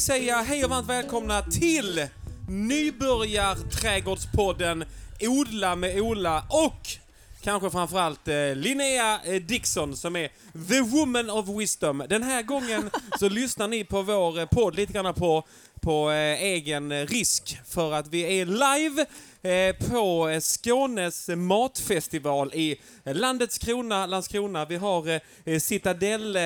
säga hej och varmt välkomna till Nybörjarträdgårdspodden Odla med Ola och kanske framförallt eh, Linnea eh, Dixon som är the woman of wisdom. Den här gången så lyssnar ni på vår eh, podd lite grann på, på egen risk för att vi är live på Skånes matfestival i landets krona, Landskrona. Vi har Citadell...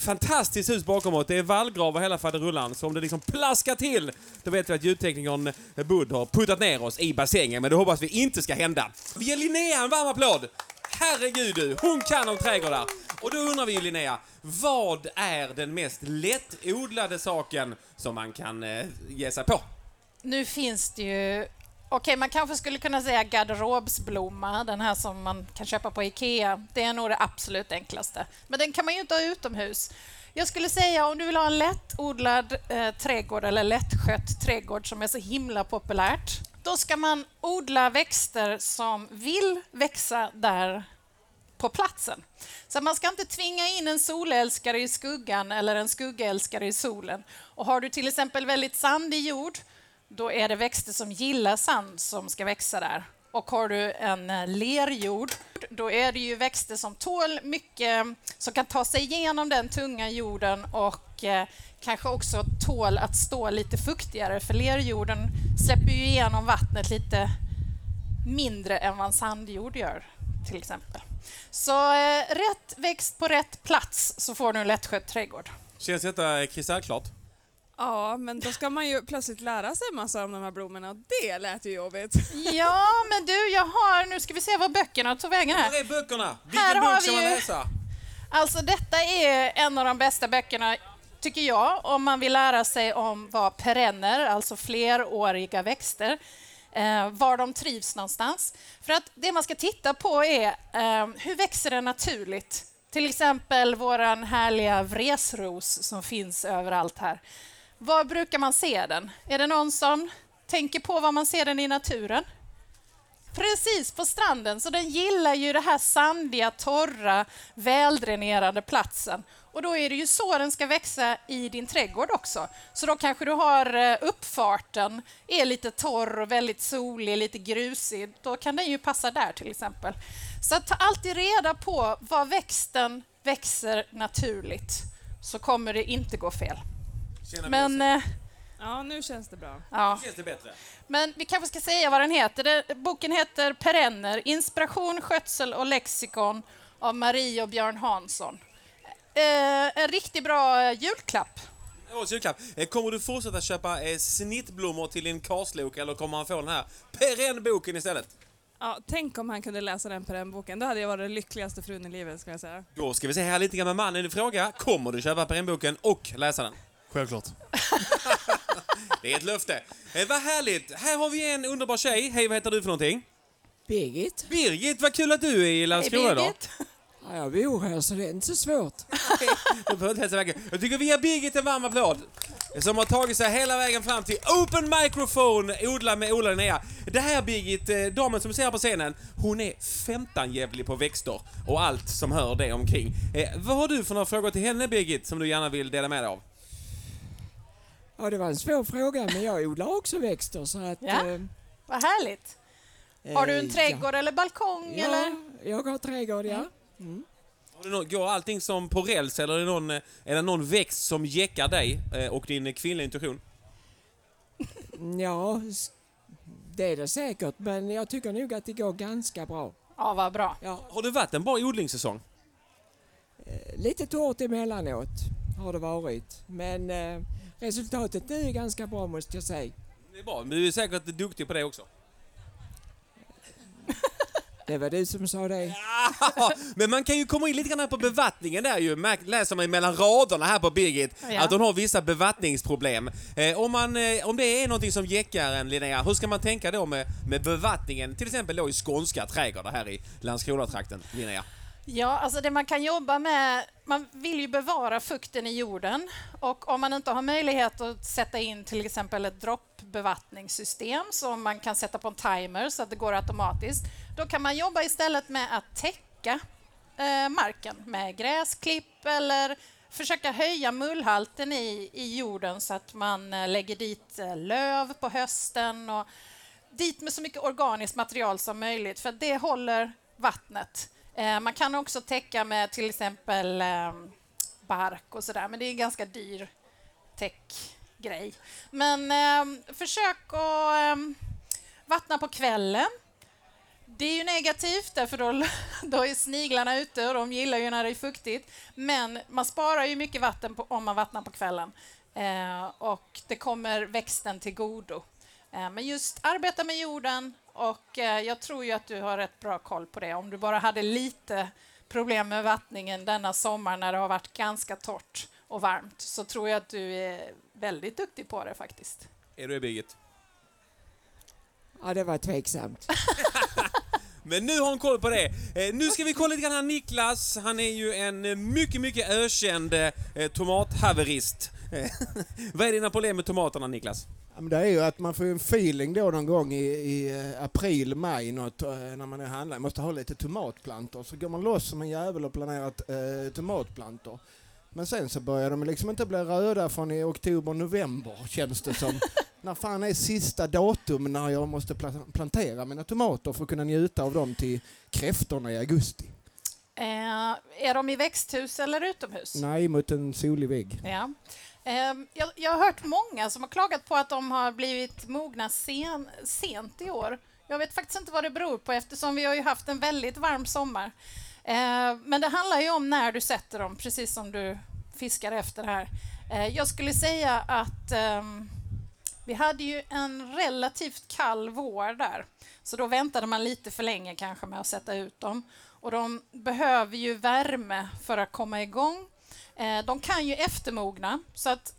Fantastiskt hus bakom oss. Det är vallgrav och hela faderullan. Så om det liksom plaskar till, då vet vi att ljudteknikern Bud har puttat ner oss i bassängen. Men det hoppas vi inte ska hända. Vi ger Linnea en varm applåd! Herregud du, hon kan om trädgårdar. Och då undrar vi ju Linnea, vad är den mest lättodlade saken som man kan eh, ge sig på? Nu finns det ju... Okej, man kanske skulle kunna säga garderobsblomma, den här som man kan köpa på IKEA. Det är nog det absolut enklaste. Men den kan man ju inte ha utomhus. Jag skulle säga om du vill ha en lättodlad eh, trädgård eller lättskött trädgård som är så himla populärt, då ska man odla växter som vill växa där på platsen. Så man ska inte tvinga in en solälskare i skuggan eller en skuggälskare i solen. Och har du till exempel väldigt sandig jord, då är det växter som gillar sand som ska växa där. Och har du en eh, lerjord, då är det ju växter som tål mycket, som kan ta sig igenom den tunga jorden och eh, kanske också tål att stå lite fuktigare, för lerjorden släpper ju igenom vattnet lite mindre än vad en sandjord gör, till exempel. Så eh, rätt växt på rätt plats så får du en lättskött trädgård. Känns detta kristallklart? Ja, men då ska man ju plötsligt lära sig massa om de här blommorna och det lät ju jobbigt. Ja, men du, jag har... Nu ska vi se vad böckerna tog vägen här. Var är böckerna? Vilken Här har bok ska vi man läsa? Alltså, detta är en av de bästa böckerna, tycker jag, om man vill lära sig om vad perenner, alltså fleråriga växter, eh, var de trivs någonstans. För att det man ska titta på är eh, hur växer det naturligt? Till exempel vår härliga vresros som finns överallt här. Var brukar man se den? Är det någon som tänker på var man ser den i naturen? Precis, på stranden. Så den gillar ju det här sandiga, torra, väldränerade platsen. Och då är det ju så den ska växa i din trädgård också. Så då kanske du har eh, uppfarten, är lite torr och väldigt solig, lite grusig. Då kan den ju passa där till exempel. Så ta alltid reda på var växten växer naturligt, så kommer det inte gå fel. Men, eh, Ja, nu känns det bra. ja. Känns det bättre? Men vi kanske ska säga vad den heter. Boken heter Perenner, inspiration, skötsel och lexikon av Marie och Björn Hansson. Eh, en riktigt bra eh, julklapp. Årets julklapp. Eh, Kommer du fortsätta köpa eh, snittblommor till din karslok eller kommer han få den här perennboken istället? Ja, tänk om han kunde läsa den på den boken. Då hade jag varit den lyckligaste frun i livet, ska jag säga. Då ska vi se här lite grann med mannen i fråga. Kommer du köpa perennboken och läsa den? Självklart. Det är ett löfte. Eh, vad härligt! Här har vi en underbar tjej. Hej, vad heter du för någonting? Birgit? Birgit, vad kul att du är i Landskrona idag. Birgit. Ja, jag bor här så det är inte så svårt. Du behöver inte hälsa vägen. Jag tycker vi ger Birgit en varm applåd. Som har tagit sig hela vägen fram till Open Microphone, odla med Ola Linnea. Det här Birgit, eh, damen som ser här på scenen, hon är 15 jävlig på växter och allt som hör det omkring. Eh, vad har du för några frågor till henne Birgit, som du gärna vill dela med dig av? Ja, det var en svår fråga, men jag odlar också växter så att... Ja. eh, Vad härligt. Har du en eh, trädgård eller balkong? Ja, Eller? ja jag har trädgård, ja. Har du nå- Går allting som på räls eller är det någon, eh, är det någon växt som jäckar dig eh, och din kvinnliga intuition? Ja, det är det säkert, men jag tycker nog att det går ganska bra. Ja, vad bra. Ja, Har det varit en bra odlingssäsong? lite torrt emellanåt har det varit, men eh, resultatet nu är ganska bra måste jag säga. Det är bra, men du är säkert duktig på det också. Det var du som sa det. Ja, men man kan ju komma in lite grann här på bevattningen där ju. Märk- Läser man mellan raderna här på Birgit Ja. att hon har vissa bevattningsproblem. Eh, om, man, eh, om det är någonting som jäckar en Linnea, hur ska man tänka då med, med bevattningen? Till exempel då i skånska trädgårdar här i Landskronatrakten, Linnea. Ja, alltså det man kan jobba med, man vill ju bevara fukten i jorden och om man inte har möjlighet att sätta in till exempel ett droppbevattningssystem som man kan sätta på en timer så att det går automatiskt, då kan man jobba istället med att täcka eh, marken med gräsklipp eller försöka höja mullhalten i, i jorden så att man eh, lägger dit eh, löv på hösten och dit med så mycket organiskt material som möjligt för det håller vattnet. Eh, man kan också täcka med till exempel ehm, bark och sådär, men det är en ganska dyr täckgrej. Men ehm, försök att ehm, vattna på kvällen. Det är ju negativt, därför då, då är sniglarna ute och de gillar ju när det är fuktigt. Men man sparar ju mycket vatten på, om man vattnar på kvällen eh, och det kommer växten till godo. Eh, men just arbeta med jorden och eh, jag tror ju att du har rätt bra koll på det. Om du bara hade lite problem med vattningen denna sommar när det har varit ganska torrt och varmt så tror jag att du är väldigt duktig på det faktiskt. Är du det, Birgit? Ja, det var tveksamt. Men nu har hon koll på det. Eh, nu ska vi kolla lite grann här Niklas. Han är ju en eh, mycket, mycket ökänd eh, tomathaverist. Vad är dina problem med tomaterna Niklas? Ja, men det är ju att man får en feeling då någon gång i, i april, maj något, när man är handlar. Man måste ha lite tomatplantor. Så går man loss som en jävel och planerat eh, tomatplantor. Men sen så börjar de liksom inte bli röda från i oktober, november känns det som. när fan är sista datum när jag måste pla- plantera mina tomater för att kunna njuta av dem till kräftorna i augusti? Eh, är de i växthus eller utomhus? Nej, mot en solig vägg. Ja. Ehm, Jag, jag har hört många som har klagat på att de har blivit mogna sen, sent i år. Jag vet faktiskt inte vad det beror på eftersom vi har ju haft en väldigt varm sommar. Ehm, Men det handlar ju om när du sätter dem, precis som du fiskar efter här. Eh, Jag skulle säga att ehm, vi hade ju en relativt kall vår där, så då väntade man lite för länge kanske med att sätta ut dem. Och de behöver ju värme för att komma igång. Eh, de kan ju eftermogna, så att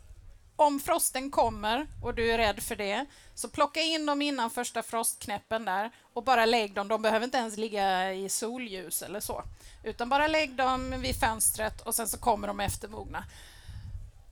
om frosten kommer och du är rädd för det, så plocka in dem innan första frostknäppen där och bara lägg dem. De behöver inte ens ligga i solljus eller så, utan bara lägg dem vid fönstret och sen så kommer de eftermogna.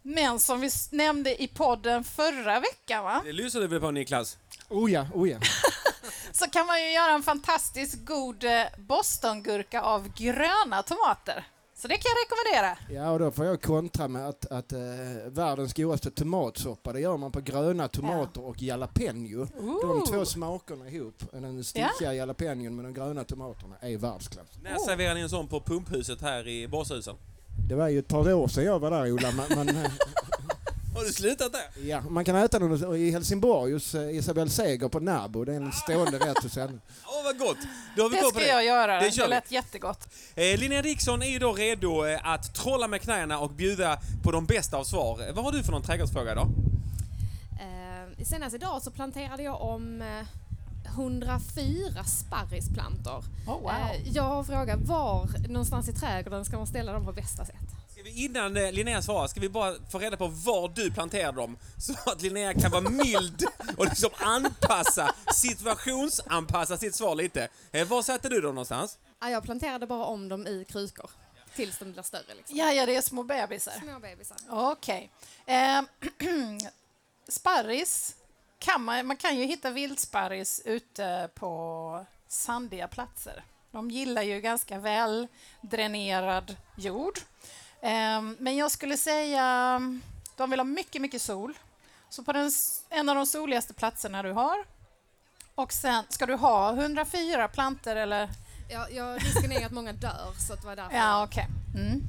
Men som vi nämnde i podden förra veckan, va? Det lyssnade vi på Niklas. Oh ja, oh ja. så kan man ju göra en fantastiskt god eh, bostongurka av gröna tomater. Så det kan jag rekommendera. Ja, och då får jag kontra med att, att eh, världens godaste tomatsoppa, det gör man på gröna tomater och jalapeno. De två smakerna ihop, den stickiga jalapenon med de gröna tomaterna, är världsklass. När serverar ni en sån på pumphuset här i Bashusen? Det var ju ett par år sedan jag var där Ola, men, men eh, Har du slutat där? ja, man kan äta den i Helsingborg hos eh, Isabel Seger på Närbo. Det är en stående rätt hos henne. Åh, vad gott! Då har vi Det koll på ska det. jag göra. Det Det, vi. lät jättegott. Eh, Linnea Dixon är ju då redo eh, att trolla med knäna och bjuda på de bästa av svar. Vad har du för någon trädgårdsfråga idag? Eh, senast idag så planterade jag om eh, 104 sparrisplantor. Oh, wow. Eh, jag har frågat var någonstans i trädgården ska man ställa dem på bästa sätt? Ska vi innan eh, Linnea svarar, ska vi bara få reda på var du planterar dem? Så att Linnea kan vara mild och liksom anpassa, situationsanpassa sitt svar lite. Eh, var satte du dem någonstans? Ja, jag planterade bara om dem i krukor tills de blir större. Liksom. Ja, ja, det är små bebisar. Små bebisar. Okej. Eh, sparris kan man, man kan ju hitta vildsparris ute på sandiga platser. De gillar ju ganska väl dränerad jord. Eh, men jag skulle säga de vill ha mycket, mycket sol. Så på den, en av de soligaste platserna du har. Och sen ska du ha 104 planter eller Ja, jag, risken är att många dör så det var därför. Ja, okej. Mm.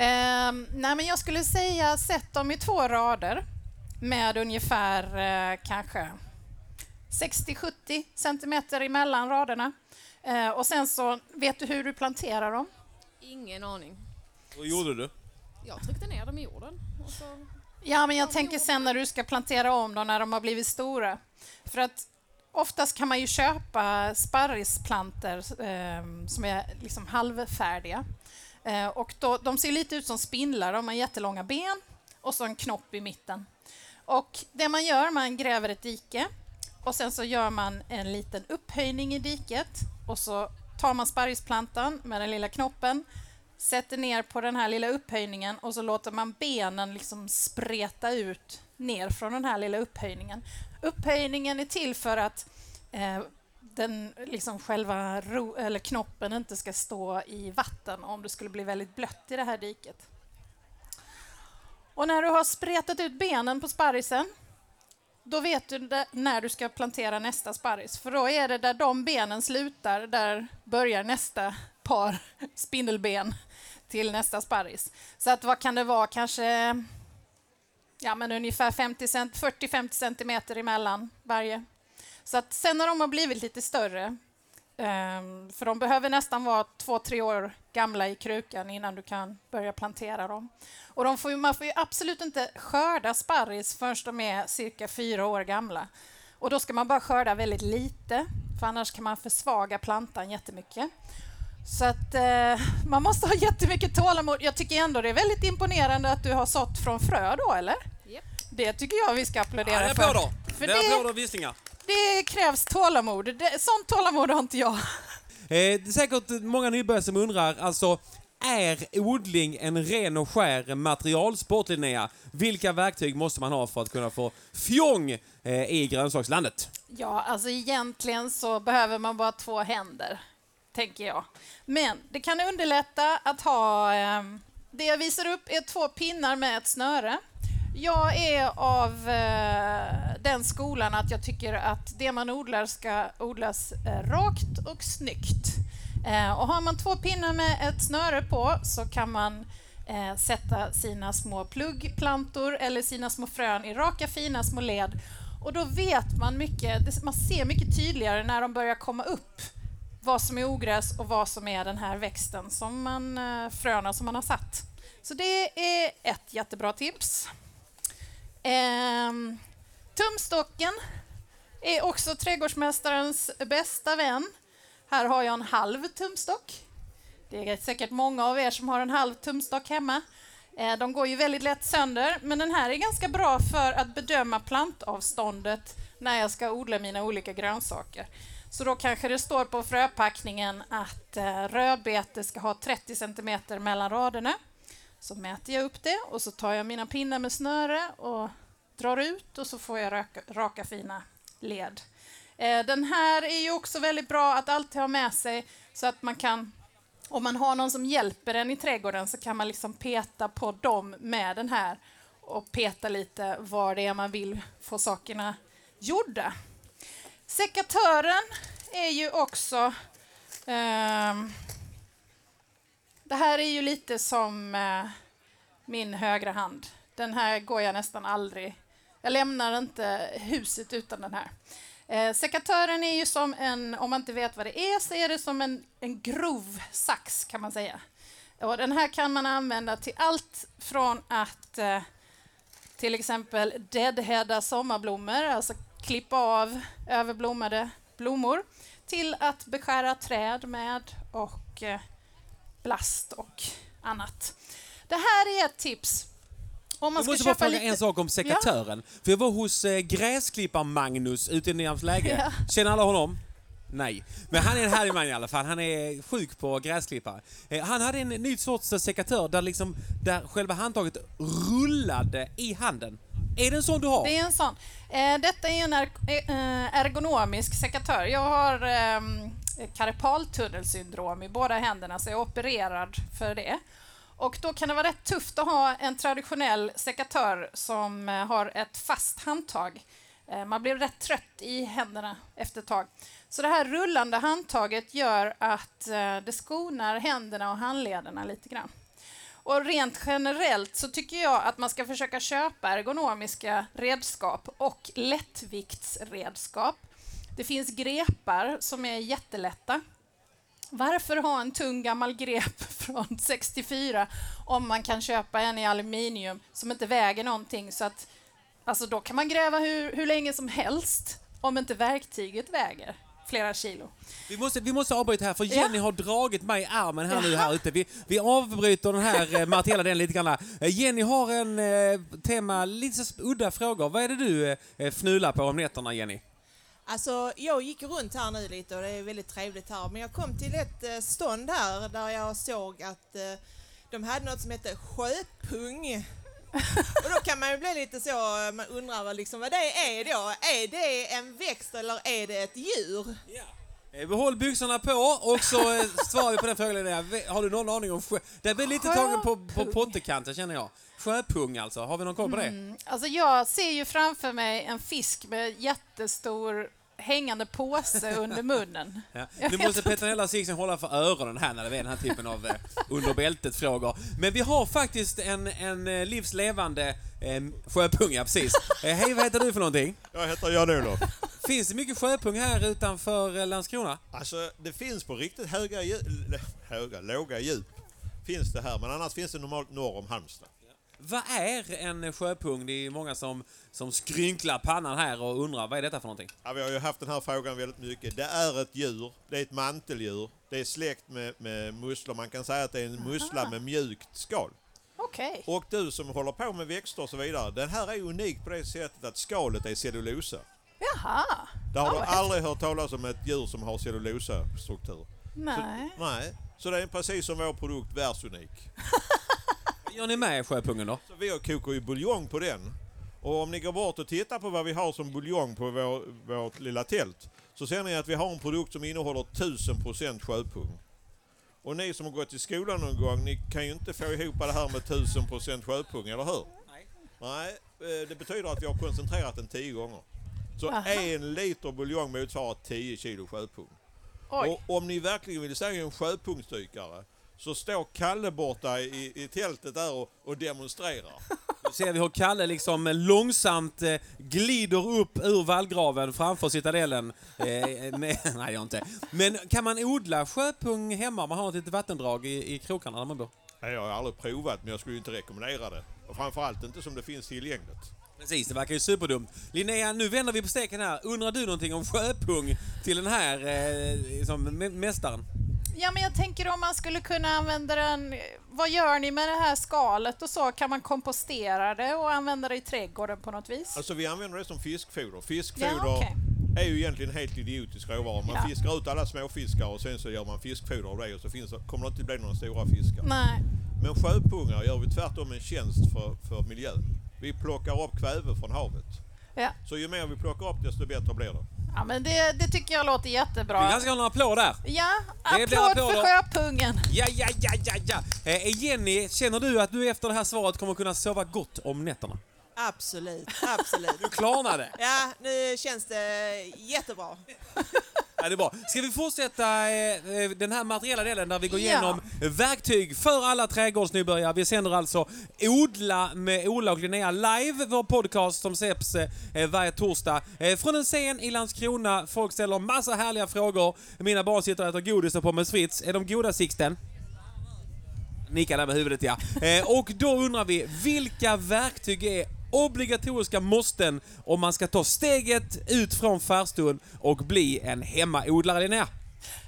Ehm, nej, men jag skulle säga sätt dem i två rader med ungefär eh, kanske 60-70 centimeter emellan raderna. Eh, och sen så vet du hur du planterar dem. Ingen aning. Vad gjorde du? Jag tryckte ner dem i jorden. Och så... Ja, men jag tänker sen när du ska plantera om dem när de har blivit stora. För att oftast kan man ju köpa sparrisplanter eh, som är liksom halvfärdiga. Eh, och då, de ser lite ut som spindlar, de har jättelånga ben och så en knopp i mitten. Och det man gör, man gräver ett dike och sen så gör man en liten upphöjning i diket och så tar man sparrisplantan med den lilla knoppen sätter ner på den här lilla upphöjningen och så låter man benen liksom spreta ut ner från den här lilla upphöjningen. Upphöjningen är till för att eh, den liksom själva ro, eller knoppen inte ska stå i vatten om det skulle bli väldigt blött i det här diket. Och när du har spretat ut benen på sparrisen, då vet du när du ska plantera nästa sparris. För då är det där de benen slutar, där börjar nästa par spindelben till nästa sparris. Så att vad kan det vara, kanske ja, men ungefär 40-50 centimeter emellan varje. Så att sen när de har blivit lite större, för de behöver nästan vara två, tre år gamla i krukan innan du kan börja plantera dem. Och de får man får ju absolut inte skörda sparris förrän de är cirka fyra år gamla. Och då ska man bara skörda väldigt lite, för annars kan man försvaga plantan jättemycket. Så att eh, man måste ha jättemycket tålamod. Jag tycker ändå det är väldigt imponerande att du har sått från frö då, eller? Japp. Det tycker jag vi ska Ja, applådera det är för. då. För Det är det- applåder och visslingar. Det krävs tålamod. Det, sånt tålamod har inte jag. Eh, det är säkert många nybörjare som undrar, alltså, är odling en ren och skär materialsport, Linnea? Vilka verktyg måste man ha för att kunna få fjong eh, i grönsakslandet? Ja, alltså egentligen så behöver man bara två händer, tänker jag. Men det kan underlätta att ha... Eh, det jag visar upp är två pinnar med ett snöre. Jag är av eh, den skolan att jag tycker att det man odlar ska odlas eh, rakt och snyggt. Eh, och har man två pinnar med ett snöre på så kan man eh, sätta sina små pluggplantor eller sina små frön i raka fina små led. Och då vet man mycket, man ser mycket tydligare när de börjar komma upp vad som är ogräs och vad som är den här växten som man, eh, fröna som man har satt. Så det är ett jättebra tips. Ehm, tumstocken är också trädgårdsmästarens bästa vän. Här har jag en halv tumstock. Det är säkert många av er som har en halv tumstock hemma. Eh, De går ju väldigt lätt sönder, men den här är ganska bra för att bedöma plantavståndet när jag ska odla mina olika grönsaker. Så då kanske det står på fröpackningen att eh, rödbete ska ha 30 cm mellan raderna. Så mäter jag upp det och så tar jag mina pinnar med snöre och drar ut och så får jag raka, raka fina led. Eh, den här är ju också väldigt bra att alltid ha med sig så att man kan om man har någon som hjälper en i trädgården så kan man liksom peta på dem med den här och peta lite var det är man vill få sakerna gjorda. Sekatören är ju också... eh, det här är ju lite som eh, min högra hand. Den här går jag nästan aldrig... Jag lämnar inte huset utan den här. Eh, sekatören är ju som en, om man inte vet vad det är, så är det som en, en grov sax kan man säga. Och den här kan man använda till allt från att eh, till exempel deadheada sommarblommor, alltså klippa av överblommade blommor, till att beskära träd med och eh, blast och annat. Det här är ett tips. Om man Jag måste bara fråga lite... en sak om sekatören. För jag var hos eh, Gräsklippar-Magnus ute i Nyhamnsläge. Ja. Känner alla honom? Nej. Men han är en härlig man i alla fall. Han är sjuk på gräsklippare. Eh, han hade en ny sorts sekatör där, liksom, där själva handtaget rullade i handen. Är det en sån du har? Det är en sån. Eh, detta är en eh, ergonomisk sekatör. Jag har eh, karpaltunnelsyndrom i båda händerna så jag är opererad för det. Och då kan det vara rätt tufft att ha en traditionell sekatör som eh, har ett fast handtag. Eh, man blir rätt trött i händerna efter ett tag. Så det här rullande handtaget gör att eh, det skonar händerna och handlederna lite grann. Och rent generellt så tycker jag att man ska försöka köpa ergonomiska redskap och lättviktsredskap. Det finns grepar som är jättelätta. Varför ha en tung gammal grep från 64 om man kan köpa en i aluminium som inte väger någonting så att alltså då kan man gräva hur, hur länge som helst om inte verktyget väger flera kilo. Vi måste, vi måste avbryta här för Ja. Jenny har dragit mig i armen här nu Jaha. här ute. Vi, vi avbryter den här eh, materiella delen lite grann. Eh, Jenny har en eh, tema, lite udda frågor. Vad är det du eh, fnular på om nätterna Jenny? Alltså, jag gick runt här nu lite och det är väldigt trevligt här, men jag kom till ett eh, stånd här där jag såg att eh, de hade något som hette sjöpung. Och då kan man ju bli lite så, eh, man undrar vad, liksom, vad det är då. Är det en växt eller är det ett djur? Eh, Behåll byxorna på och så svarar vi på den frågan Har du någon aning om sjö... Det blir lite tagen på, på pottekanten känner jag. Sjöpung alltså, har vi någon koll på det? Mm. Alltså jag ser ju framför mig en fisk med jättestor hängande påse under munnen. Ja. Nu måste Petronella Sixten hålla för öronen här när det är den här typen av eh, under bältet-frågor. Men vi har faktiskt en, en eh, livslevande eh, sjöpung, ja precis. Eh, hej, vad heter du för någonting? Jag heter Jan-Olof. Finns det mycket sjöpung här utanför eh, Landskrona? Alltså, det finns på riktigt höga, höga, låga djup. Finns det här, men annars finns det normalt norr om Halmstad. Vad är en sjöpung? Det är många som, som skrynklar pannan här och undrar vad är detta för någonting? Ja, vi har ju haft den här frågan väldigt mycket. Det är ett djur, det är ett manteldjur, det är släkt med, med musslor. Man kan säga att det är en mussla med mjukt skal. Okej. Och du som håller på med växter och så vidare, den här är unik på det sättet att skalet är cellulosa. Jaha. Det har Ja, du aldrig hört talas om ett djur som har cellulosastruktur. Nej. Nej, så det är precis som vår produkt världsunik. Gör ni med sjöpungen då? Så vi kokar ju buljong på den. Och om ni går bort och tittar på vad vi har som buljong på vår, vårt lilla tält så ser ni att vi har en produkt som innehåller 1000% sjöpung. Och ni som har gått i skolan någon gång, ni kan ju inte få ihop det här med 1000% sjöpung, eller hur? Nej. Nej, eh, det betyder att vi har koncentrerat den 10 gånger. Så Aha. en liter buljong motsvarar 10 kilo sjöpung. Oj. Och om ni verkligen vill se en sjöpungsdykare så står Kalle borta i, i tältet där och, och demonstrerar. Nu ser vi hur Kalle liksom långsamt eh, glider upp ur vallgraven framför citadellen. Eh, med, nej, jag inte. Men kan man odla sjöpung hemma om man har ett litet vattendrag i, i krokarna där man bor? Nej, jag har aldrig provat men jag skulle inte rekommendera det. Och framförallt inte som det finns tillgängligt. Precis, det verkar ju superdumt. Linnea, nu vänder vi på steken här. Undrar du någonting om sjöpung till den här eh, som mä- mästaren? Ja, men jag tänker om man skulle kunna använda den... Vad gör ni med det här skalet och så? Kan man kompostera det och använda det i trädgården på något vis? Alltså vi använder det som fiskfoder. Fiskfoder Ja, okej. är ju egentligen helt idiotisk råvara. Man Ja. fiskar ut alla småfiskar och sen så gör man fiskfoder av det och så finns, kommer det inte bli några stora fiskar. Nej. Men sjöpungar gör vi tvärtom en tjänst för, för miljön. Vi plockar upp kväve från havet. Ja. Så ju mer vi plockar upp desto bättre blir det. Ja, men det, det tycker jag låter Vi jättebra. kanske ska ha en applåd där. Ja, Det applåd applåder. för sjöpungen. Ja, ja, ja, ja, ja. Eh, Jenny, känner du att du efter det här svaret kommer kunna sova gott om nätterna? Absolut, absolut. Du klarnade. Ja, nu känns det jättebra. Ja, det är bra. Ska vi fortsätta eh, eh, den här materiella delen där vi går igenom verktyg för alla trädgårdsnybörjare. Vi sänder alltså Odla med Ola och Linnea live, vår podcast som släpps eh, varje torsdag. Eh, från en scen i Landskrona. Folk ställer massa härliga frågor. Mina barn sitter och äter godis och pommes frites. Är de goda, Sixten? Nickar där med huvudet ja. Eh, och då undrar vi, vilka verktyg är obligatoriska måsten om man ska ta steget ut från farstun och bli en hemmaodlare, Linnea?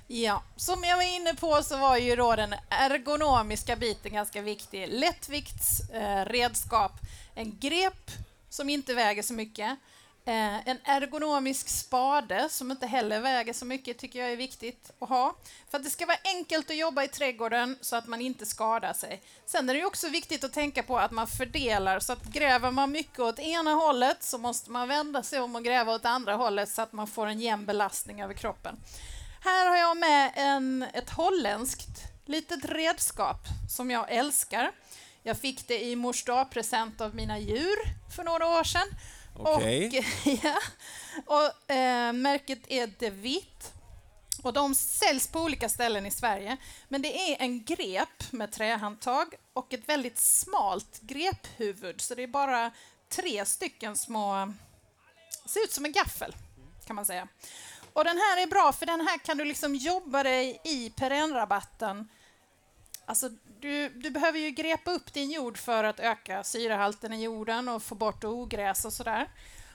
Ja, som jag var inne på så var ju då den ergonomiska biten ganska viktig. Lättviktsredskap, eh, en grep som inte väger så mycket, eh, en ergonomisk spade som inte heller väger så mycket tycker jag är viktigt att ha. För att det ska vara enkelt att jobba i trädgården så att man inte skadar sig. Sen är det också viktigt att tänka på att man fördelar så att gräver man mycket åt ena hållet så måste man vända sig om och gräva åt andra hållet så att man får en jämn belastning över kroppen. Här har jag med en, ett holländskt litet redskap som jag älskar. Jag fick det i mors dag-present av mina djur för några år sedan. Okej. Och, ja, och, eh, märket är De Witt. Och de säljs på olika ställen i Sverige. Men det är en grep med trähandtag och ett väldigt smalt grephuvud. Så det är bara tre stycken små... ser ut som en gaffel, kan man säga. Och den här är bra för den här kan du liksom jobba dig i perennrabatten. Alltså, du, du behöver ju grepa upp din jord för att öka syrehalten i jorden och få bort ogräs och sådär.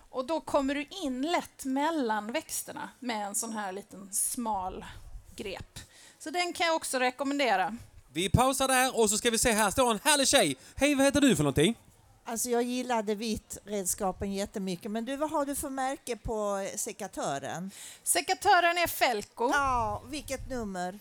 Och då kommer du in lätt mellan växterna med en sån här liten smal grep. Så den kan jag också rekommendera. Vi pausar där och så ska vi se, här står en härlig tjej. Hej, vad heter du för någonting? Alltså jag gillade vitt-redskapen jättemycket, men du, vad har du för märke på sekatören? Sekatören är Felco. Ja, vilket nummer?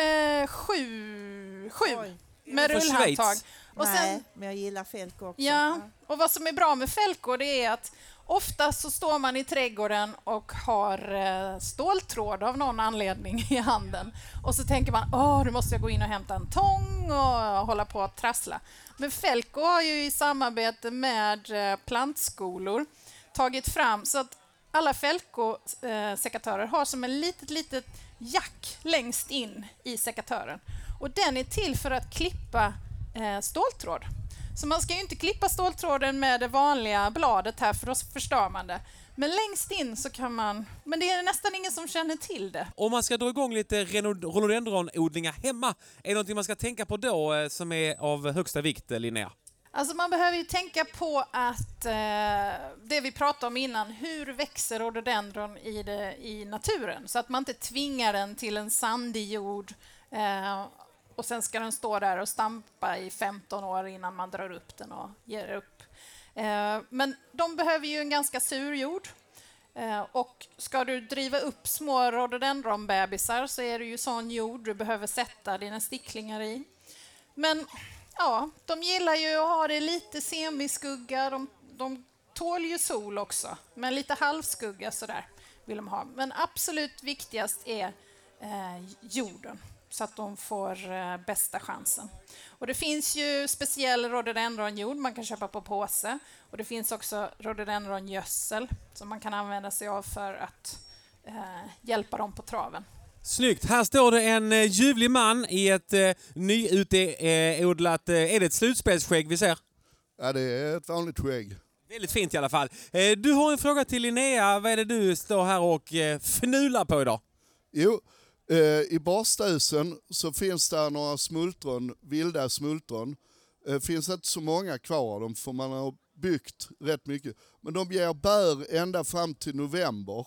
Eh, sju, sju Oj. med rullhandtag. Schweiz. Och Nej, sen, men jag gillar Felco också. ja, och vad som är bra med Felco det är att Ofta så står man i trädgården och har eh, ståltråd av någon anledning i handen. Och så tänker man, åh, nu måste jag gå in och hämta en tång och hålla på att trassla. Men Felco har ju i samarbete med eh, plantskolor tagit fram så att alla Felco-sekatörer har som en litet, litet jack längst in i sekatören. Och den är till för att klippa eh, ståltråd. Så man ska ju inte klippa ståltråden med det vanliga bladet här för då förstör man det. Men längst in så kan man... Men det är nästan ingen som känner till det. Om man ska dra igång lite rhododendronodlingar hemma, är det någonting man ska tänka på då eh, som är av högsta vikt, eh, Linnea? Alltså man behöver ju tänka på att eh, det vi pratade om innan, hur växer rhododendron i, det, i naturen? Så att man inte tvingar den till en sandig jord eh, och sen ska den stå där och stampa i 15 år innan man drar upp den och ger upp. Eh, men de behöver ju en ganska sur jord. Eh, och ska du driva upp små rhododendronbebisar så är det ju sån jord du behöver sätta dina sticklingar i. Men ja, de gillar ju att ha det lite semiskugga. De, de tål ju sol också, men lite halvskugga sådär vill de ha. Men absolut viktigast är eh, jorden så att de får eh, bästa chansen. Och det finns ju speciell rhododendronjord man kan köpa på påse och det finns också rhododendrongödsel som man kan använda sig av för att eh, hjälpa dem på traven. Snyggt! Här står det en eh, ljuvlig man i ett eh, nyutodlat... Eh, är det ett slutspelsskägg vi ser? Ja, det är ett vanligt skägg. Väldigt fint i alla fall. Eh, du har en fråga till Linnea. Vad är det du står här och eh, fnular på idag? Jo, eh, i Barstösen så finns det några smultron, vilda smultron. Det finns inte så många kvar av dem för man har byggt rätt mycket. Men de ger bär ända fram till november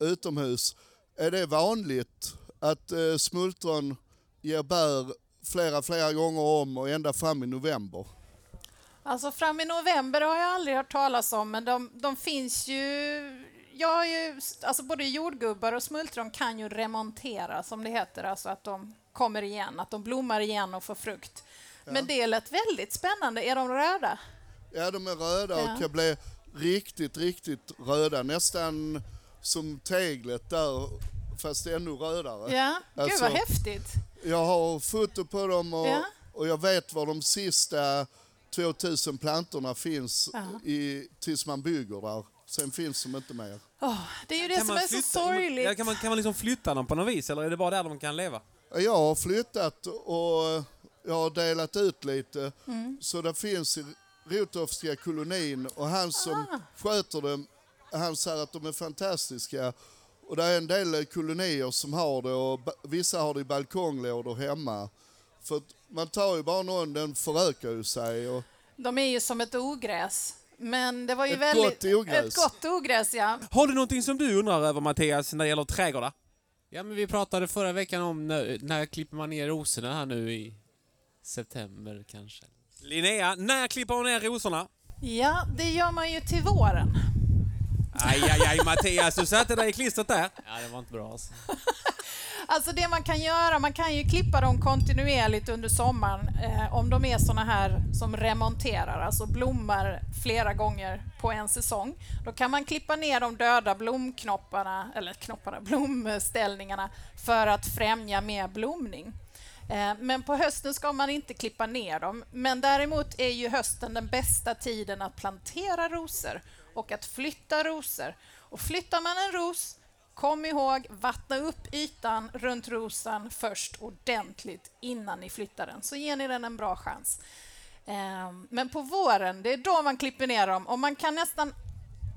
utomhus. Är det vanligt att eh, smultron ger bär flera, flera gånger om och ända fram i november? Alltså fram i november har jag aldrig hört talas om, men de, de finns ju... Jag har ju alltså både jordgubbar och smultron kan ju remontera, som det heter, alltså att de kommer igen, att de blommar igen och får frukt. Men det lät väldigt spännande. Är de röda? Ja, de är röda Ja. och kan bli riktigt, riktigt röda. Nästan som teglet där, fast ännu rödare. Ja, gud Alltså, vad häftigt. Jag har foto på dem och, Ja. och jag vet var de sista 2000 plantorna finns Ja. i, tills man bygger där. Sen finns de inte mer. Åh, det är ju det Kan som är så flytta- sorgligt. Ja, kan, man, kan man liksom flytta dem på något vis eller är det bara där de kan leva? Jag har flyttat och jag har delat ut lite. Mm. Så det finns i Rotorfska kolonin och han som Ah. sköter dem, han säger att de är fantastiska. Och det är en del kolonier som har det och vissa har det i balkonglådor hemma. För man tar ju bara någon, den förökar ju sig. Och De är ju som ett ogräs. Men det var ju Ett väldigt... gott ogräs. Ett gott ogräs, ja. Har du någonting som du undrar över Mattias när det gäller trädgårdar? Ja, men vi pratade förra veckan om när, när klipper man ner rosorna här nu i september kanske. Linnea, när klipper hon ner rosorna? Ja, det gör man ju till våren. Aj, aj, aj Mattias, du satte dig i klistret där. Ja, det var inte bra alltså. Alltså det man kan göra, man kan ju klippa dem kontinuerligt under sommaren eh, om de är såna här som remonterar, alltså blommar flera gånger på en säsong. Då kan man klippa ner de döda blomknopparna, eller knopparna, blomställningarna för att främja mer blomning. Eh, Men på hösten ska man inte klippa ner dem. Men däremot är ju hösten den bästa tiden att plantera rosor och att flytta rosor. Och flyttar man en ros Kom ihåg, vattna upp ytan runt rosen först ordentligt innan ni flyttar den, så ger ni den en bra chans. Ehm, men på våren, det är då man klipper ner dem och man kan nästan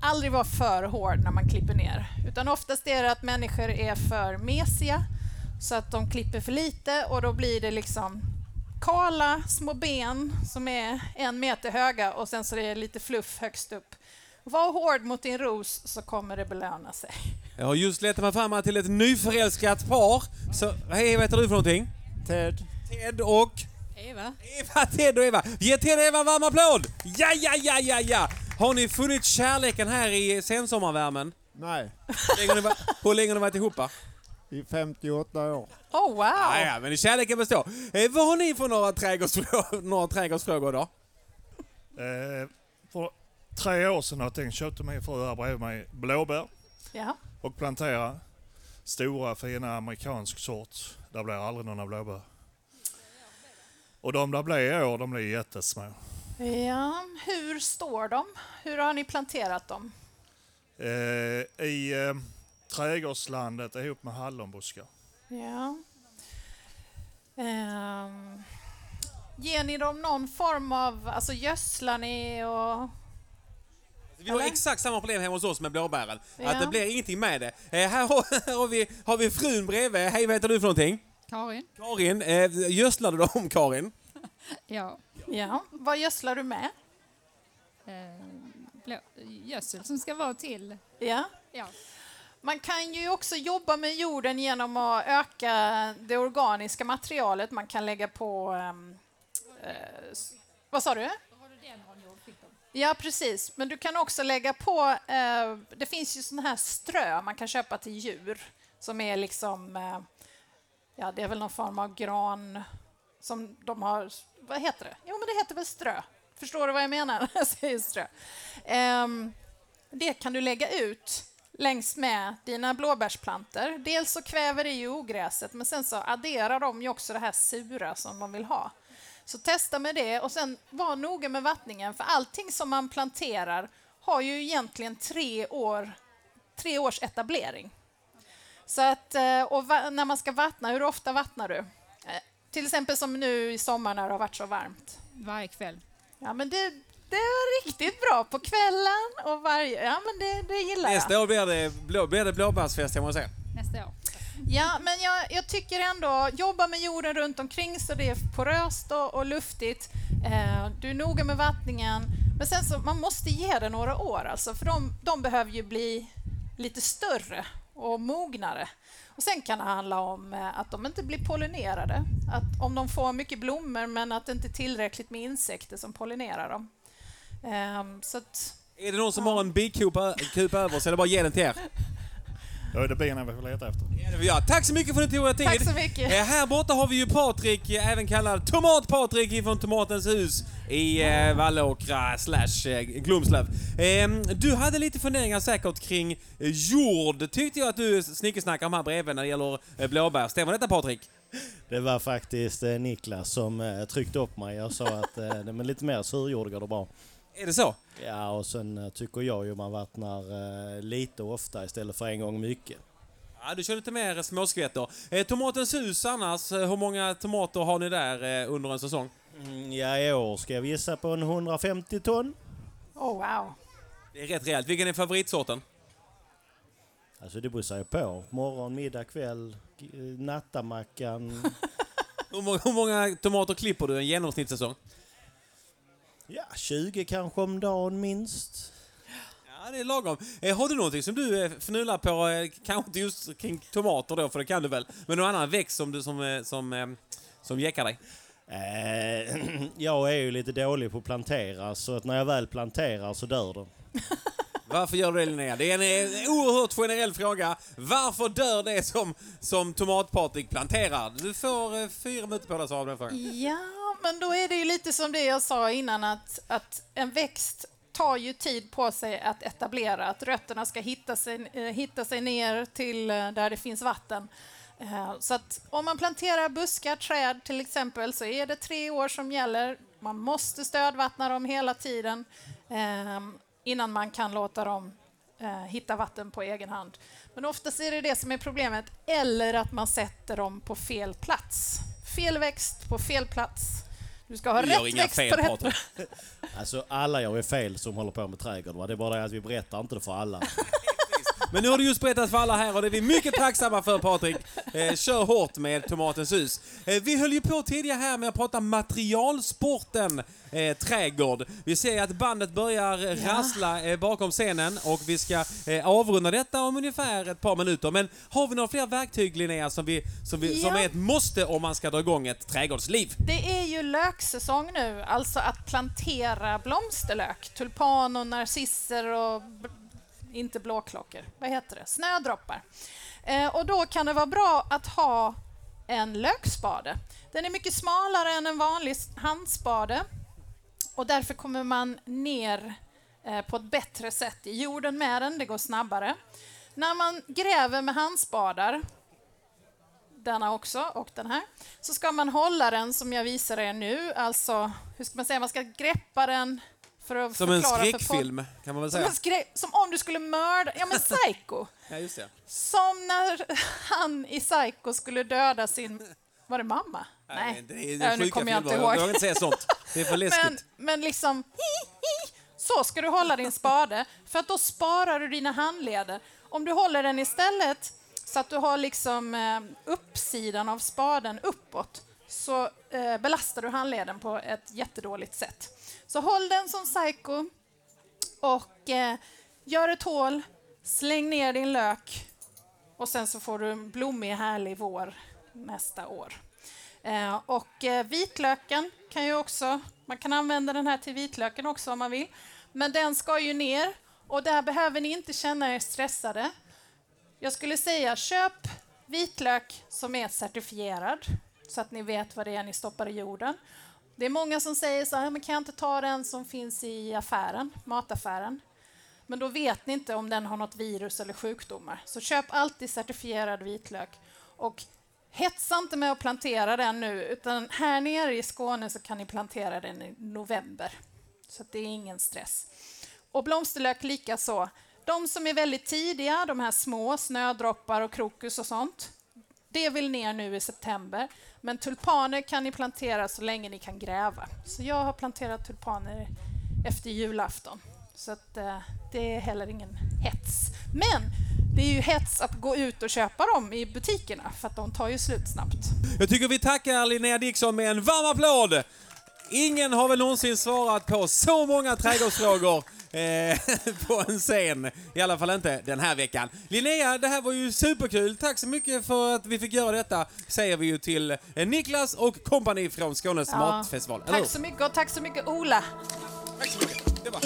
aldrig vara för hård när man klipper ner. Utan oftast är det att människor är för mesiga så att de klipper för lite och då blir det liksom kala små ben som är en meter höga och sen så är det lite fluff högst upp. Var hård mot din ros så kommer det belöna sig. Jag har just letat mig fram här till ett nyförälskat par. Så, hej, vad heter du för någonting? Ted. Ted och... Eva. Eva, Ted och Eva. Ge Ted och Eva en varm applåd! Ja, ja, ja, ja, ja! Har ni funnit kärleken här i sensommarvärmen? Nej, Hur länge har ni varit- Hur länge har ni varit ihop? va? i 58 år. Oh, wow! Ja, ja, men kärleken består. Eh, vad har ni för några trädgårdsfrågor, några trädgårdsfrågor då? Eh, tre år sedan någonting köpte min fru här bredvid mig blåbär Ja. och plantera. Stora fina amerikansk sort. Där blir aldrig några blåbär. Och de där blir i år, de blir jättesmå. ja. Hur står de? Hur har ni planterat dem? Eh, I eh, trädgårdslandet ihop med hallonbuskar. Ja. Ehm, ger ni dem någon form av... Alltså gödslar ni och... Vi har Eller? exakt samma problem hemma hos oss med blåbären. Ja. Att det blir ingenting med det. Eh, här har, här har, vi, har vi frun bredvid. Hej, vad heter du för någonting? Karin? Karin. Eh, gödslar du dem, Karin? Ja. Ja. Vad gödslar du med? Eh, blå, gödsel som ska vara till... Ja. Ja. Man kan ju också jobba med jorden genom att öka det organiska materialet. Man kan lägga på... ehm, eh, vad sa du? Ja, precis. Men du kan också lägga på... Eh, det finns ju sån här strö man kan köpa till djur som är liksom... Eh, ja, det är väl någon form av gran som de har... Vad heter det? Jo, men det heter väl strö. Förstår du vad jag menar när jag säger strö? Eh, det kan du lägga ut längs med dina blåbärsplanter. Dels så kväver det ju ogräset, men sen så adderar de ju också det här sura som man vill ha. Så testa med det och sen var noga med vattningen, för allting som man planterar har ju egentligen tre, år, tre års etablering. Så att, eh, och när man ska vattna, hur ofta vattnar du? Eh, Till exempel som nu i sommar när det har varit så varmt. Varje kväll. Ja, men det, det är riktigt bra på kvällen och varje... Ja, men det, det gillar jag. Nästa år blir det, blå, blir det blåbärsfest hemma hos er. Nästa år. Ja, men jag, jag tycker ändå, jobba med jorden runt omkring så det är poröst och, och luftigt. Eh, du är noga med vattningen. Men sen så, man måste ge det några år alltså, för de, de behöver ju bli lite större och mognare. Och sen kan det handla om eh, att de inte blir pollinerade. Att om de får mycket blommor men att det inte är tillräckligt med insekter som pollinerar dem. Ehm, så att, Är det någon som har en bikupa kup över så är det bara att ge den till er. Då är det benen vi får leta efter. Ja, tack så mycket för att ni tog er tid. Tack så mycket. Eh, här borta har vi ju Patrik, eh, även kallad Tomat-Patrik från Tomatens hus i eh, Vallåkra slash eh, Glumslöv. Eh, du hade lite funderingar säkert kring jord, tyckte jag att du snickesnackade om här bredvid när det gäller eh, blåbär. Stämmer detta Patrik? Det var faktiskt Niklas som tryckte upp mig och sa att lite mer surjord går det bra. Är det så? Ja, och sen eh, tycker jag ju man vattnar eh, lite ofta istället för en gång mycket. Ja, du kör lite mer småskvätter. Eh, tomatens hus annars, hur många tomater har ni där eh, under en säsong? Mm, ja, i år ska jag gissa på en 150 ton. oh wow. Det är rätt rejält. Vilken är favoritsorten? Alltså det beror ju på. Morgon, middag, kväll, nattamackan. Hur många, hur många tomater klipper du en genomsnittssäsong? Ja, 20 kanske om dagen minst. Ja, det är lagom. Eh, har du någonting som du eh, fnular på, eh, kanske inte just kring tomater då, för det kan du väl, men någon annan växt som du som, eh, som, eh, som jäckar dig? Jag är ju lite dålig på att plantera, så att när jag väl planterar så dör det. Varför gör du det Linnea? Det är en eh, oerhört generell fråga. Varför dör det som, som tomatpartik planterar? Du får eh, fyra minuter på dig att svara på den frågan. Ja, men då är det ju lite som det jag sa innan att, att en växt tar ju tid på sig att etablera, att rötterna ska hitta sig, eh, hitta sig ner till eh, där det finns vatten. Eh, så att om man planterar buskar, träd till exempel, så är det tre år som gäller. Man måste stödvattna dem hela tiden innan man kan låta dem hitta vatten på egen hand. Men oftast är det det som är problemet, eller att man sätter dem på fel plats. Fel växt på fel plats. Du ska ha Vi gör rätt inga växt fel, på Patrik. Alltså alla gör ju fel som håller på med trädgård. Va? Det är bara det att vi berättar inte det för alla. Men nu har du just berättat för alla här och det är vi mycket tacksamma för Patrik. Eh, kör hårt med Tomatens hus. Eh, vi höll ju på tidigare här med att prata materialsporten eh, trädgård. Vi ser att bandet börjar Ja. rassla eh, bakom scenen och vi ska eh, avrunda detta om ungefär ett par minuter. Men har vi några fler verktyg Linnea som, vi, som, vi, som Ja. är ett måste om man ska dra igång ett trädgårdsliv? Det är ju löksäsong nu, alltså att plantera blomsterlök. Tulpan och narcisser och inte blåklockor. Vad heter det? Snödroppar. Eh, och då kan det vara bra att ha en lökspade. Den är mycket smalare än en vanlig handspade och därför kommer man ner eh, på ett bättre sätt i jorden med den. Det går snabbare. När man gräver med handspadar, denna också och den här, så ska man hålla den som jag visar er nu. Alltså, hur ska man säga, man ska greppa den för att Som en skräckfilm, kan man väl Som, säga. skräck, som om du skulle mörda, ja men psycho. Ja, just det. Som när han i Psycho skulle döda sin... Var det mamma? Nej, Det är, det Ja, nu kommer jag inte Jag ihåg. vågar inte säga sånt. Det är för läskigt. Men, men liksom... Så ska du hålla din spade, för att då sparar du dina handleder. Om du håller den istället så att du har liksom eh, uppsidan av spaden uppåt så Eh, belastar du handleden på ett jättedåligt sätt. Så håll den som psycho och eh, gör ett hål, släng ner din lök och sen så får du en blommig, härlig vår nästa år. Eh, och eh, vitlöken kan ju också, man kan använda den här till vitlöken också om man vill. Men den ska ju ner och där behöver ni inte känna er stressade. Jag skulle säga köp vitlök som är certifierad så att ni vet vad det är ni stoppar i jorden. Det är många som säger så här, men kan jag inte ta den som finns i affären, mataffären? Men då vet ni inte om den har något virus eller sjukdomar. Så köp alltid certifierad vitlök. Och hetsa inte med att plantera den nu, utan här nere i Skåne så kan ni plantera den i november. Så att det är ingen stress. Och blomsterlök lika så. De som är väldigt tidiga, de här små, snödroppar och krokus och sånt, det vill ner nu i september. Men tulpaner kan ni plantera så länge ni kan gräva. Så jag har planterat tulpaner efter julafton. Så att, eh, det är heller ingen hets. Men det är ju hets att gå ut och köpa dem i butikerna för att de tar ju slut snabbt. Jag tycker vi tackar Linnea Dixon med en varm applåd. Ingen har väl någonsin svarat på så många trädgårdsfrågor eh, på en scen. I alla fall inte den här veckan. Linnea, det här var ju superkul. Tack så mycket för att vi fick göra detta, säger vi ju till eh, Niklas och kompani från Skånes Ja. matfestival. Tack så mycket och tack så mycket Ola. Det var